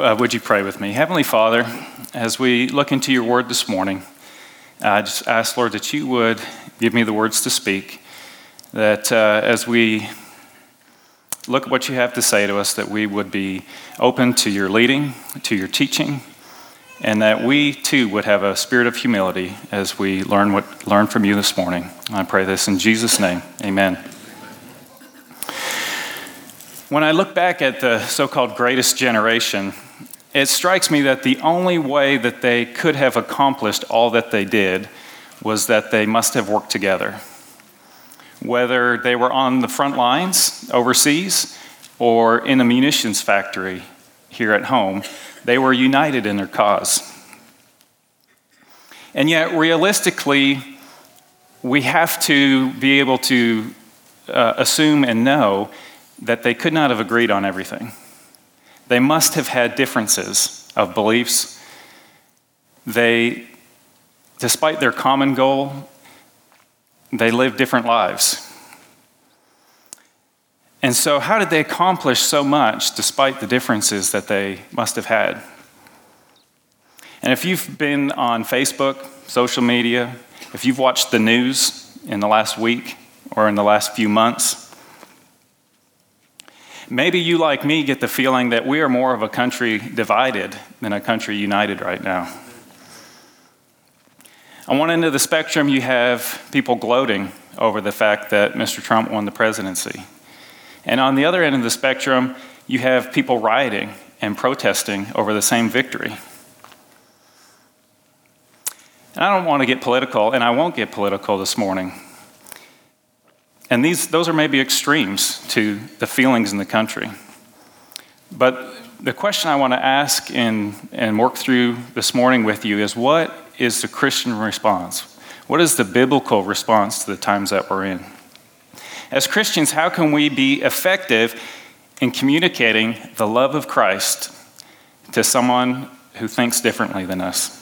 uh, would you pray with me? Heavenly Father, as we look into your word this morning, I just ask, Lord, that you would give me the words to speak, that uh, as we look at what you have to say to us, that we would be open to your leading, to your teaching, and that we too would have a spirit of humility as we learn, what, learn from you this morning. I pray this in Jesus' name. Amen. When I look back at the so called greatest generation, it strikes me that the only way that they could have accomplished all that they did was that they must have worked together. Whether they were on the front lines overseas or in a munitions factory here at home, they were united in their cause. And yet, realistically, we have to be able to uh, assume and know that they could not have agreed on everything. They must have had differences of beliefs. They, despite their common goal, they lived different lives. And so, how did they accomplish so much despite the differences that they must have had? And if you've been on Facebook, social media, if you've watched the news in the last week or in the last few months, maybe you, like me, get the feeling that we are more of a country divided than a country united right now. On one end of the spectrum, you have people gloating over the fact that Mr. Trump won the presidency. And on the other end of the spectrum, you have people rioting and protesting over the same victory. And I don't want to get political, and I won't get political this morning. And these, those are maybe extremes to the feelings in the country. But the question I want to ask and, and work through this morning with you is what is the Christian response? What is the biblical response to the times that we're in? As Christians, how can we be effective in communicating the love of Christ to someone who thinks differently than us?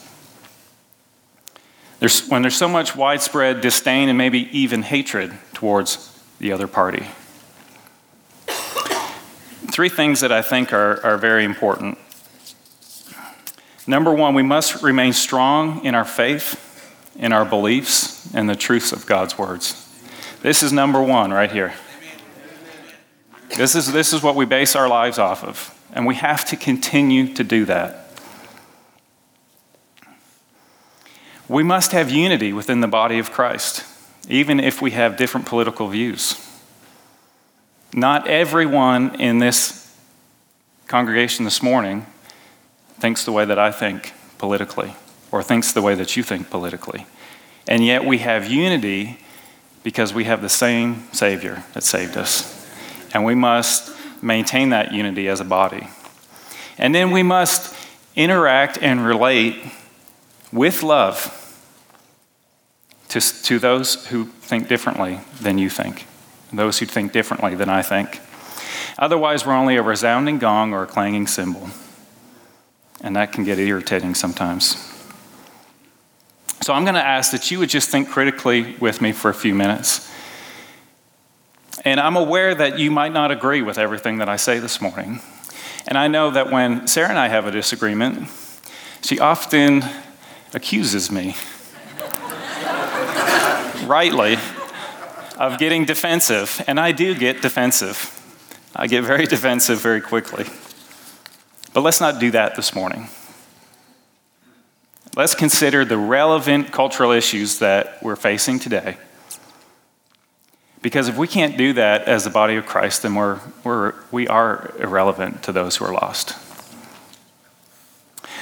There's, when there's so much widespread disdain and maybe even hatred towards the other party. Three things that I think are, are very important. Number one, we must remain strong in our faith, in our beliefs, and the truths of God's words. This is number one right here. This is, this is what we base our lives off of, and we have to continue to do that. We must have unity within the body of Christ, even if we have different political views. Not everyone in this congregation this morning thinks the way that I think politically, or thinks the way that you think politically. And yet we have unity because we have the same Savior that saved us. And we must maintain that unity as a body. And then we must interact and relate with love to, to those who think differently than you think, those who think differently than I think. Otherwise, we're only a resounding gong or a clanging cymbal. And that can get irritating sometimes. So I'm going to ask that you would just think critically with me for a few minutes. And I'm aware that you might not agree with everything that I say this morning. And I know that when Sarah and I have a disagreement, she often accuses me, rightly, of getting defensive. And I do get defensive. I get very defensive very quickly. But let's not do that this morning. Let's consider the relevant cultural issues that we're facing today. Because if we can't do that as the body of Christ, then we're, we're, we are irrelevant to those who are lost.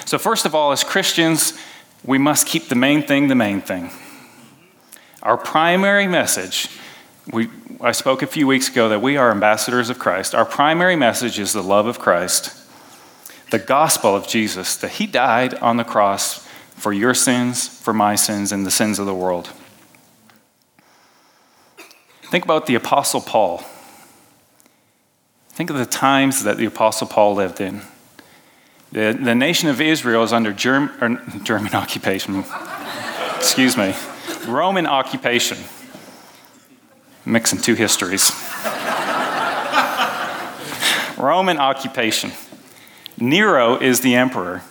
So, first of all, as Christians, we must keep the main thing the main thing. Our primary message, we, I spoke a few weeks ago that we are ambassadors of Christ. Our primary message is the love of Christ, the gospel of Jesus, that He died on the cross for your sins, for my sins, and the sins of the world. Think about the Apostle Paul. Think of the times that the Apostle Paul lived in. The, the nation of Israel is under Germ, er, German occupation. Excuse me. Roman occupation. Mixing two histories. Roman occupation. Nero is the emperor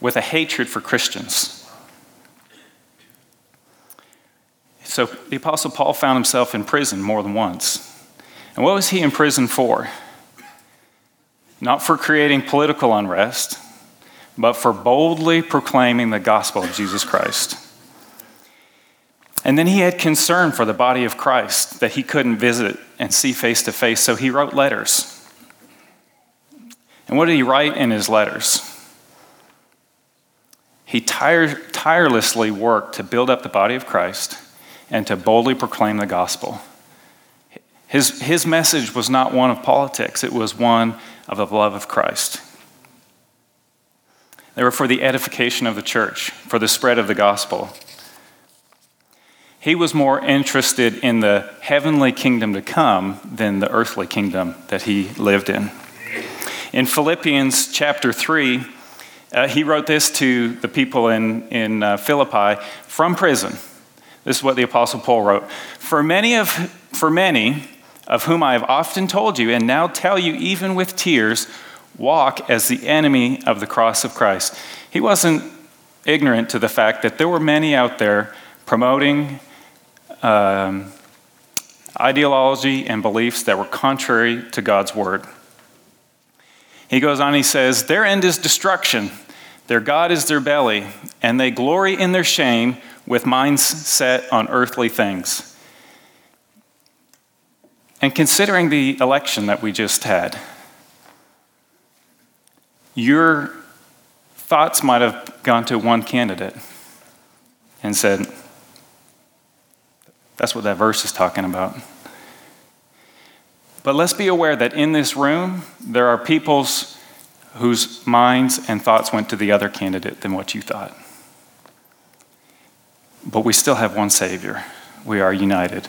with a hatred for Christians. So the Apostle Paul found himself in prison more than once. And what was he in prison for? Not for creating political unrest, but for boldly proclaiming the gospel of Jesus Christ. And then he had concern for the body of Christ that he couldn't visit and see face to face, so he wrote letters. And what did he write in his letters? He tire, tirelessly worked to build up the body of Christ and to boldly proclaim the gospel. His, his message was not one of politics, it was one of the love of Christ. They were for the edification of the church, for the spread of the gospel. He was more interested in the heavenly kingdom to come than the earthly kingdom that he lived in. In Philippians chapter 3, uh, he wrote this to the people in, in uh, Philippi from prison. This is what the Apostle Paul wrote. For many, of, for many of whom I have often told you, and now tell you even with tears, walk as the enemy of the cross of Christ. He wasn't ignorant to the fact that there were many out there promoting um, ideology and beliefs that were contrary to God's word. He goes on, he says, Their end is destruction, their God is their belly, and they glory in their shame with minds set on earthly things. And considering the election that we just had, your thoughts might have gone to one candidate and said, That's what that verse is talking about. But let's be aware that in this room, there are people's whose minds and thoughts went to the other candidate than what you thought. But we still have one Savior. We are united.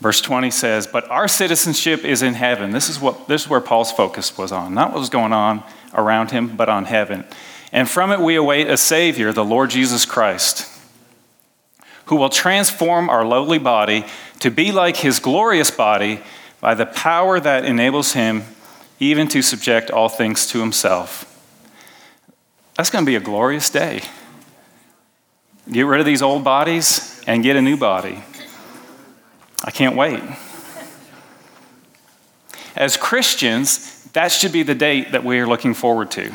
Verse 20 says, But our citizenship is in heaven. This is, what, this is where Paul's focus was on. Not what was going on around him, but on heaven. And from it we await a Savior, the Lord Jesus Christ, who will transform our lowly body to be like his glorious body by the power that enables him even to subject all things to himself. That's going to be a glorious day. Get rid of these old bodies and get a new body. I can't wait. As Christians, that should be the date that we are looking forward to,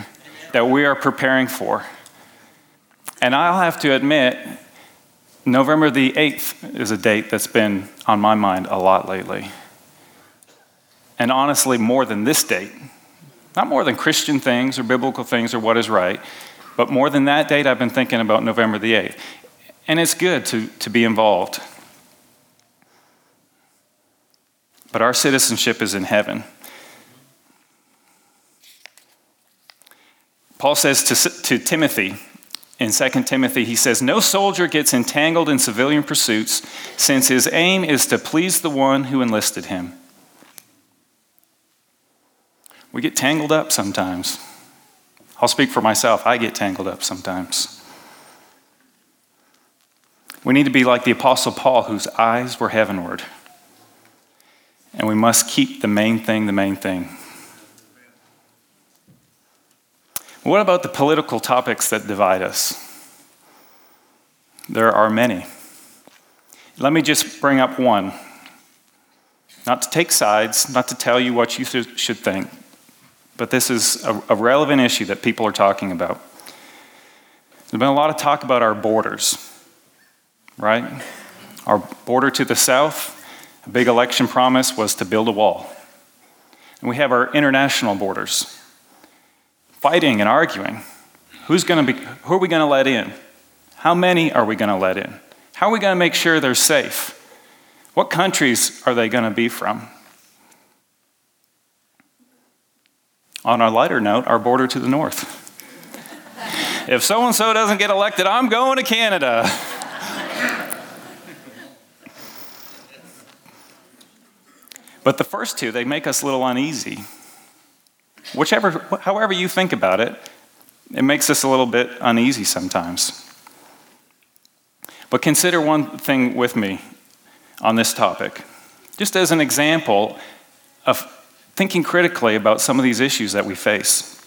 that we are preparing for. And I'll have to admit, November the 8th is a date that's been on my mind a lot lately. And honestly, more than this date. Not more than Christian things or biblical things or what is right, but more than that date, I've been thinking about November the 8th. And it's good to, to be involved. But our citizenship is in heaven. Paul says to, to Timothy in 2 Timothy, he says, No soldier gets entangled in civilian pursuits, since his aim is to please the one who enlisted him. We get tangled up sometimes. I'll speak for myself. I get tangled up sometimes. We need to be like the Apostle Paul, whose eyes were heavenward. And we must keep the main thing the main thing. What about the political topics that divide us? There are many. Let me just bring up one. Not to take sides, not to tell you what you should think, but this is a, a relevant issue that people are talking about. There's been a lot of talk about our borders, right? Our border to the south, a big election promise was to build a wall. And we have our international borders, fighting and arguing. Who's going to be, who are we going to let in? How many are we going to let in? How are we going to make sure they're safe? What countries are they going to be from? On a lighter note, our border to the north. if so and so doesn't get elected, I'm going to Canada. But the first two, they make us a little uneasy. Whichever, however you think about it, it makes us a little bit uneasy sometimes. But consider one thing with me on this topic. Just as an example of thinking critically about some of these issues that we face.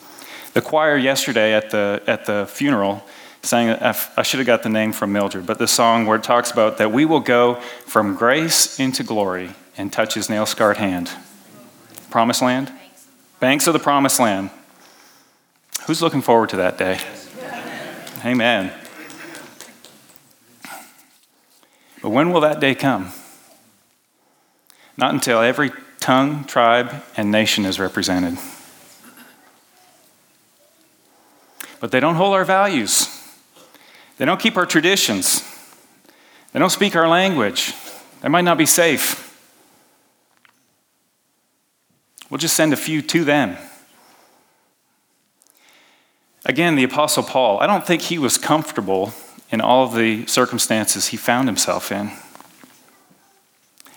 The choir yesterday at the, at the funeral sang, I should have got the name from Mildred, but the song where it talks about that we will go from grace into glory and touch his nail scarred hand. Promised land? Banks of the promised land. Who's looking forward to that day? Amen. But when will that day come? Not until every tongue, tribe, and nation is represented. But they don't hold our values. They don't keep our traditions. They don't speak our language. They might not be safe. We'll just send a few to them. Again, the Apostle Paul, I don't think he was comfortable in all the circumstances he found himself in.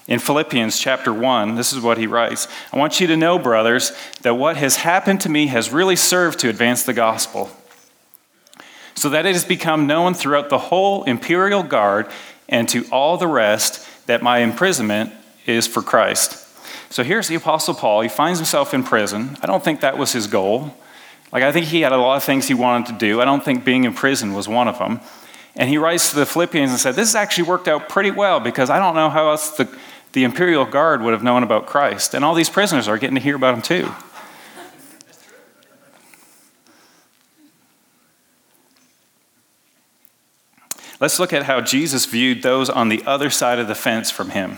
In Philippians chapter 1, this is what he writes I want you to know, brothers, that what has happened to me has really served to advance the gospel, so that it has become known throughout the whole imperial guard and to all the rest that my imprisonment is for Christ. So here's the Apostle Paul. He finds himself in prison. I don't think that was his goal. Like, I think he had a lot of things he wanted to do. I don't think being in prison was one of them. And he writes to the Philippians and said, This has actually worked out pretty well because I don't know how else the, the imperial guard would have known about Christ. And all these prisoners are getting to hear about him too. Let's look at how Jesus viewed those on the other side of the fence from him.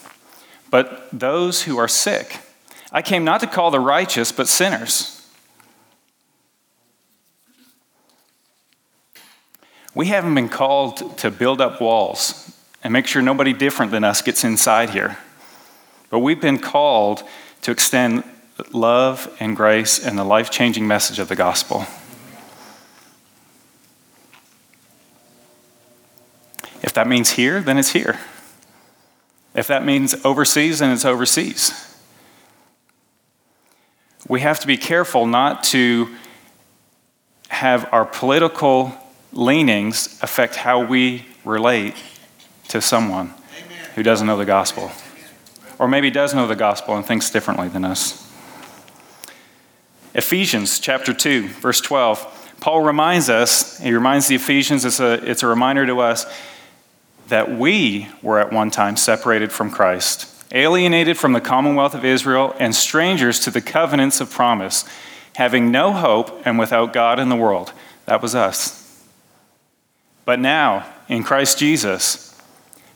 but those who are sick. I came not to call the righteous, but sinners. We haven't been called to build up walls and make sure nobody different than us gets inside here. But we've been called to extend love and grace and the life changing message of the gospel. If that means here, then it's here. If that means overseas, then it's overseas. We have to be careful not to have our political leanings affect how we relate to someone who doesn't know the gospel. Or maybe does know the gospel and thinks differently than us. Ephesians chapter 2, verse 12. Paul reminds us, he reminds the Ephesians, it's a, it's a reminder to us that we were at one time separated from Christ, alienated from the commonwealth of Israel, and strangers to the covenants of promise, having no hope and without God in the world. That was us. But now, in Christ Jesus,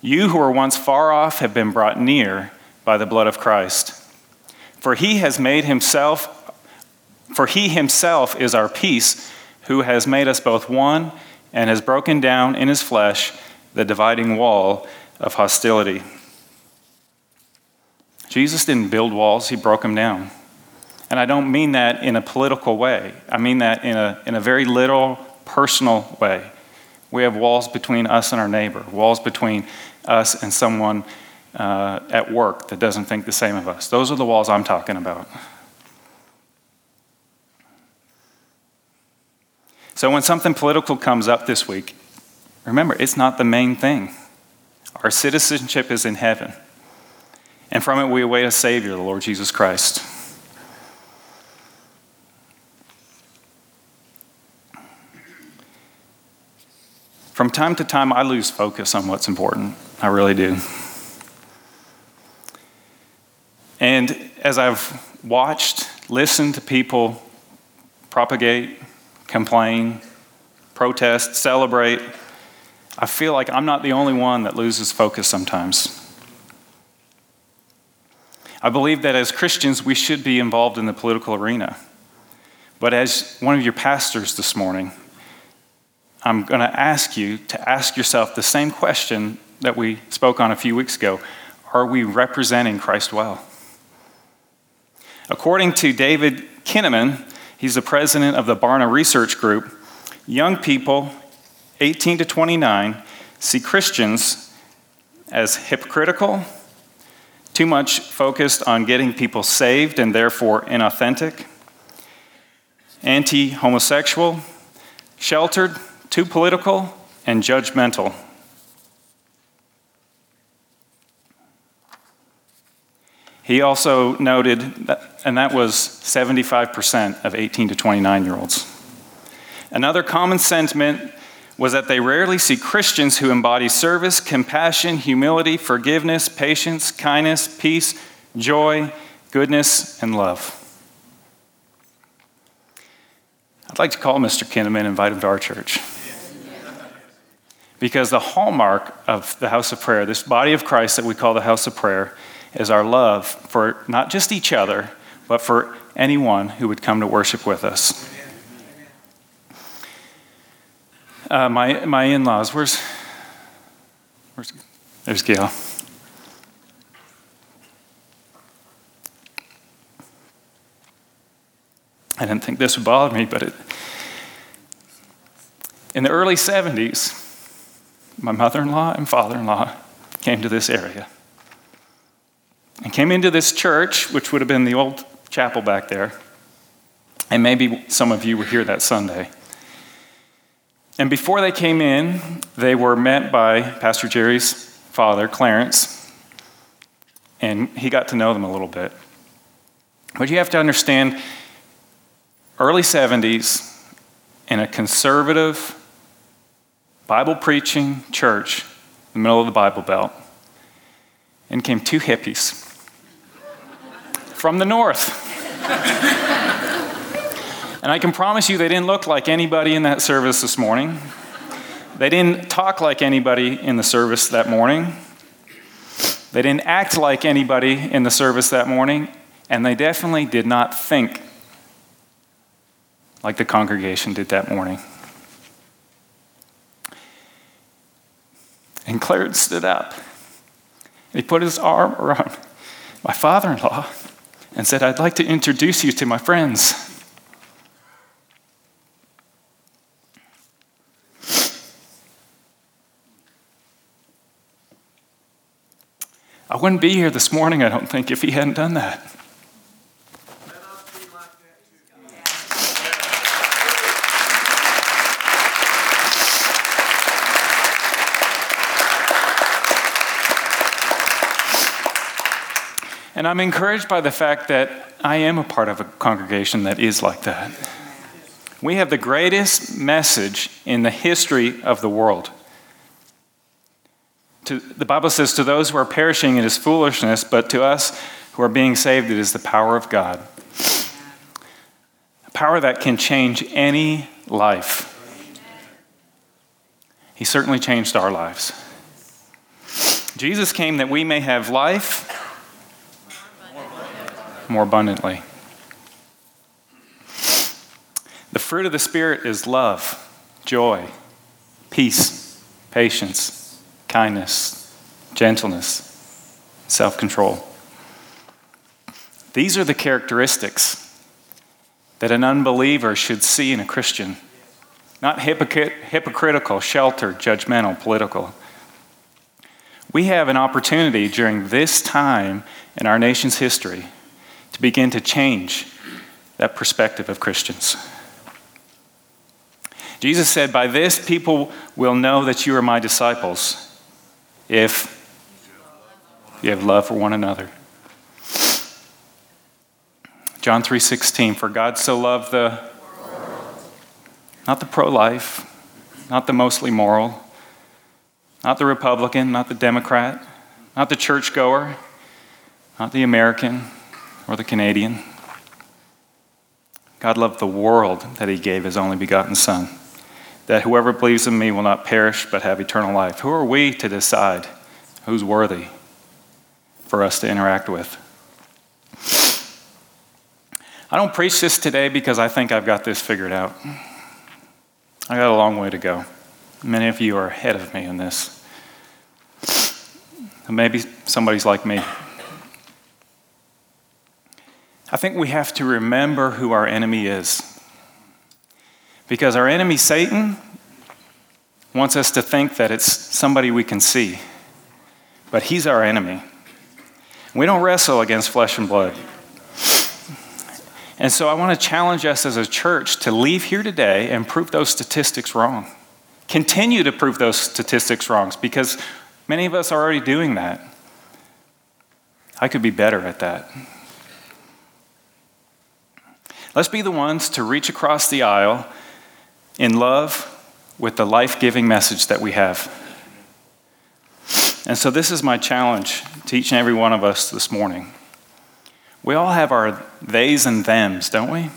you who were once far off have been brought near by the blood of Christ. For he has made himself, for he himself is our peace, who has made us both one and has broken down in his flesh the dividing wall of hostility. Jesus didn't build walls, he broke them down. And I don't mean that in a political way, I mean that in a, in a very little, personal way. We have walls between us and our neighbor, walls between us and someone uh, at work that doesn't think the same of us. Those are the walls I'm talking about. So when something political comes up this week, remember, it's not the main thing. Our citizenship is in heaven. And from it, we await a Savior, the Lord Jesus Christ. From time to time, I lose focus on what's important. I really do. And as I've watched, listened to people propagate, complain, protest, celebrate, I feel like I'm not the only one that loses focus sometimes. I believe that as Christians, we should be involved in the political arena. But as one of your pastors this morning, I'm going to ask you to ask yourself the same question that we spoke on a few weeks ago Are we representing Christ well? According to David Kinnaman, he's the president of the Barna Research Group, young people 18 to 29 see Christians as hypocritical, too much focused on getting people saved and therefore inauthentic, anti homosexual, sheltered, too political, and judgmental. He also noted, that, and that was 75% of 18 to 29 year olds. Another common sentiment was that they rarely see Christians who embody service, compassion, humility, forgiveness, patience, kindness, peace, joy, goodness, and love. I'd like to call Mr. Kinnaman and invite him to our church. Because the hallmark of the house of prayer, this body of Christ that we call the house of prayer, is our love for not just each other, but for anyone who would come to worship with us. Uh, my my in laws, where's, where's, there's Gail. I didn't think this would bother me, but it, in the early 70s, my mother in law and father in law came to this area and came into this church, which would have been the old chapel back there. And maybe some of you were here that Sunday. And before they came in, they were met by Pastor Jerry's father, Clarence, and he got to know them a little bit. But you have to understand early 70s in a conservative, Bible preaching church in the middle of the Bible Belt, and came two hippies from the north. and I can promise you they didn't look like anybody in that service this morning. They didn't talk like anybody in the service that morning. They didn't act like anybody in the service that morning. And they definitely did not think like the congregation did that morning. And Clarence stood up. He put his arm around my father in law and said, I'd like to introduce you to my friends. I wouldn't be here this morning, I don't think, if he hadn't done that. And I'm encouraged by the fact that I am a part of a congregation that is like that. We have the greatest message in the history of the world. To, the Bible says, To those who are perishing, it is foolishness, but to us who are being saved, it is the power of God. A power that can change any life. He certainly changed our lives. Jesus came that we may have life more abundantly. The fruit of the Spirit is love, joy, peace, patience, kindness, gentleness, self control. These are the characteristics that an unbeliever should see in a Christian. Not hypocrit- hypocritical, sheltered, judgmental, political. We have an opportunity during this time in our nation's history to begin to change that perspective of Christians. Jesus said, By this people will know that you are my disciples if you have love for one another. John 3:16 For God so loved the not the pro-life, not the mostly moral, not the Republican, not the Democrat, not the churchgoer, not the American, or the Canadian. God loved the world that He gave His only begotten Son, that whoever believes in me will not perish but have eternal life. Who are we to decide who's worthy for us to interact with? I don't preach this today because I think I've got this figured out. I got a long way to go. Many of you are ahead of me in this. Maybe somebody's like me. I think we have to remember who our enemy is. Because our enemy, Satan, wants us to think that it's somebody we can see. But he's our enemy. We don't wrestle against flesh and blood. And so I want to challenge us as a church to leave here today and prove those statistics wrong. Continue to prove those statistics wrong because many of us are already doing that. I could be better at that. Let's be the ones to reach across the aisle in love with the life giving message that we have. And so, this is my challenge to each and every one of us this morning. We all have our theys and thems, don't we?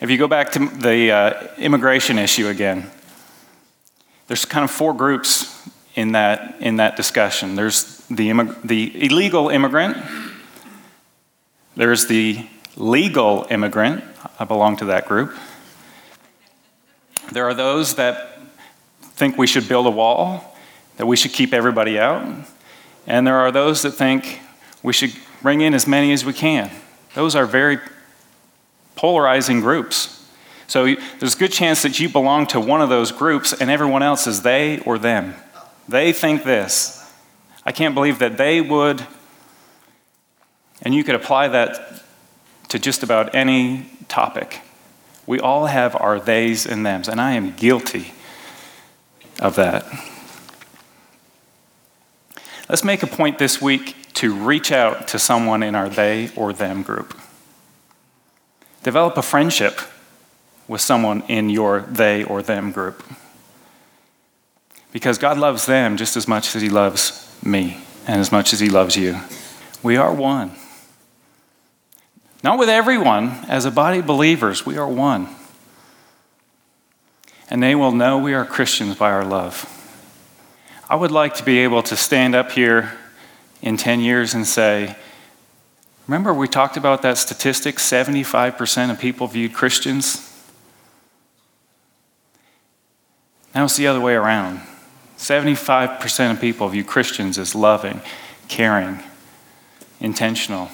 If you go back to the uh, immigration issue again, there's kind of four groups in that, in that discussion. There's the, immig- the illegal immigrant, there's the legal immigrant, I belong to that group. There are those that think we should build a wall, that we should keep everybody out. And there are those that think we should bring in as many as we can. Those are very polarizing groups. So there's a good chance that you belong to one of those groups and everyone else is they or them. They think this. I can't believe that they would, and you could apply that to just about any topic. We all have our theys and thems, and I am guilty of that. Let's make a point this week to reach out to someone in our they or them group. Develop a friendship with someone in your they or them group. Because God loves them just as much as He loves me and as much as He loves you. We are one. Not with everyone, as a body of believers, we are one. And they will know we are Christians by our love. I would like to be able to stand up here in 10 years and say, Remember, we talked about that statistic 75% of people viewed Christians? Now it's the other way around. 75% of people view Christians as loving, caring, intentional,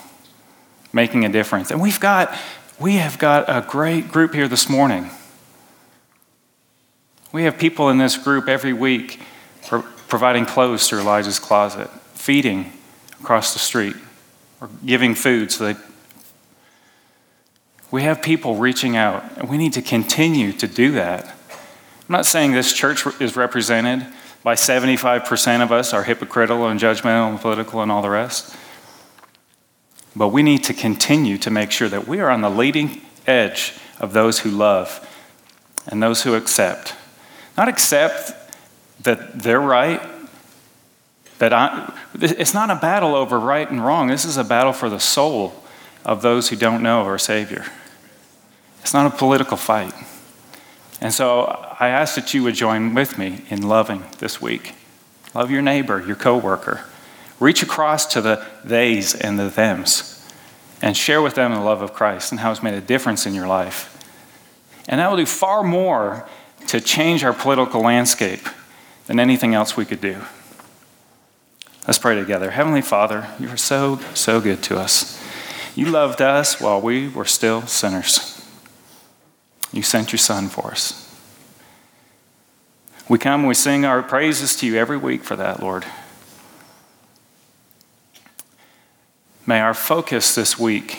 making a difference. And we've got, we have got a great group here this morning. We have people in this group every week pro- providing clothes to Elijah's closet, feeding across the street, or giving food so that we have people reaching out, and we need to continue to do that. I'm not saying this church is represented by 75% of us are hypocritical and judgmental and political and all the rest. But we need to continue to make sure that we are on the leading edge of those who love and those who accept. Not accept that they're right, that I, it's not a battle over right and wrong. This is a battle for the soul of those who don't know our Savior. It's not a political fight. And so I ask that you would join with me in loving this week. Love your neighbor, your coworker. Reach across to the theys and the thems and share with them the love of Christ and how it's made a difference in your life. And that will do far more to change our political landscape than anything else we could do. Let's pray together. Heavenly Father, you are so, so good to us. You loved us while we were still sinners. You sent your Son for us. We come, we sing our praises to you every week for that, Lord. May our focus this week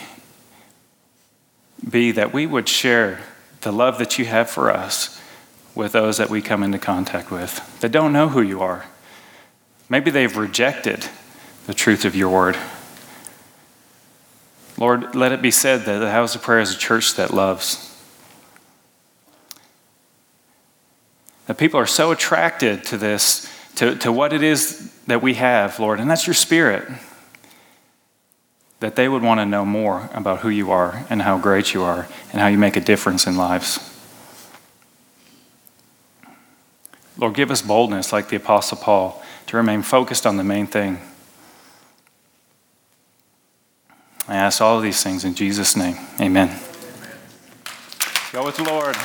be that we would share the love that you have for us with those that we come into contact with that don't know who you are. Maybe they've rejected the truth of your word. Lord, let it be said that the house of prayer is a church that loves. That people are so attracted to this, to, to what it is that we have, Lord, and that's your spirit, that they would want to know more about who you are and how great you are and how you make a difference in lives. Lord, give us boldness like the Apostle Paul to remain focused on the main thing. I ask all of these things in Jesus' name. Amen. Go with the Lord.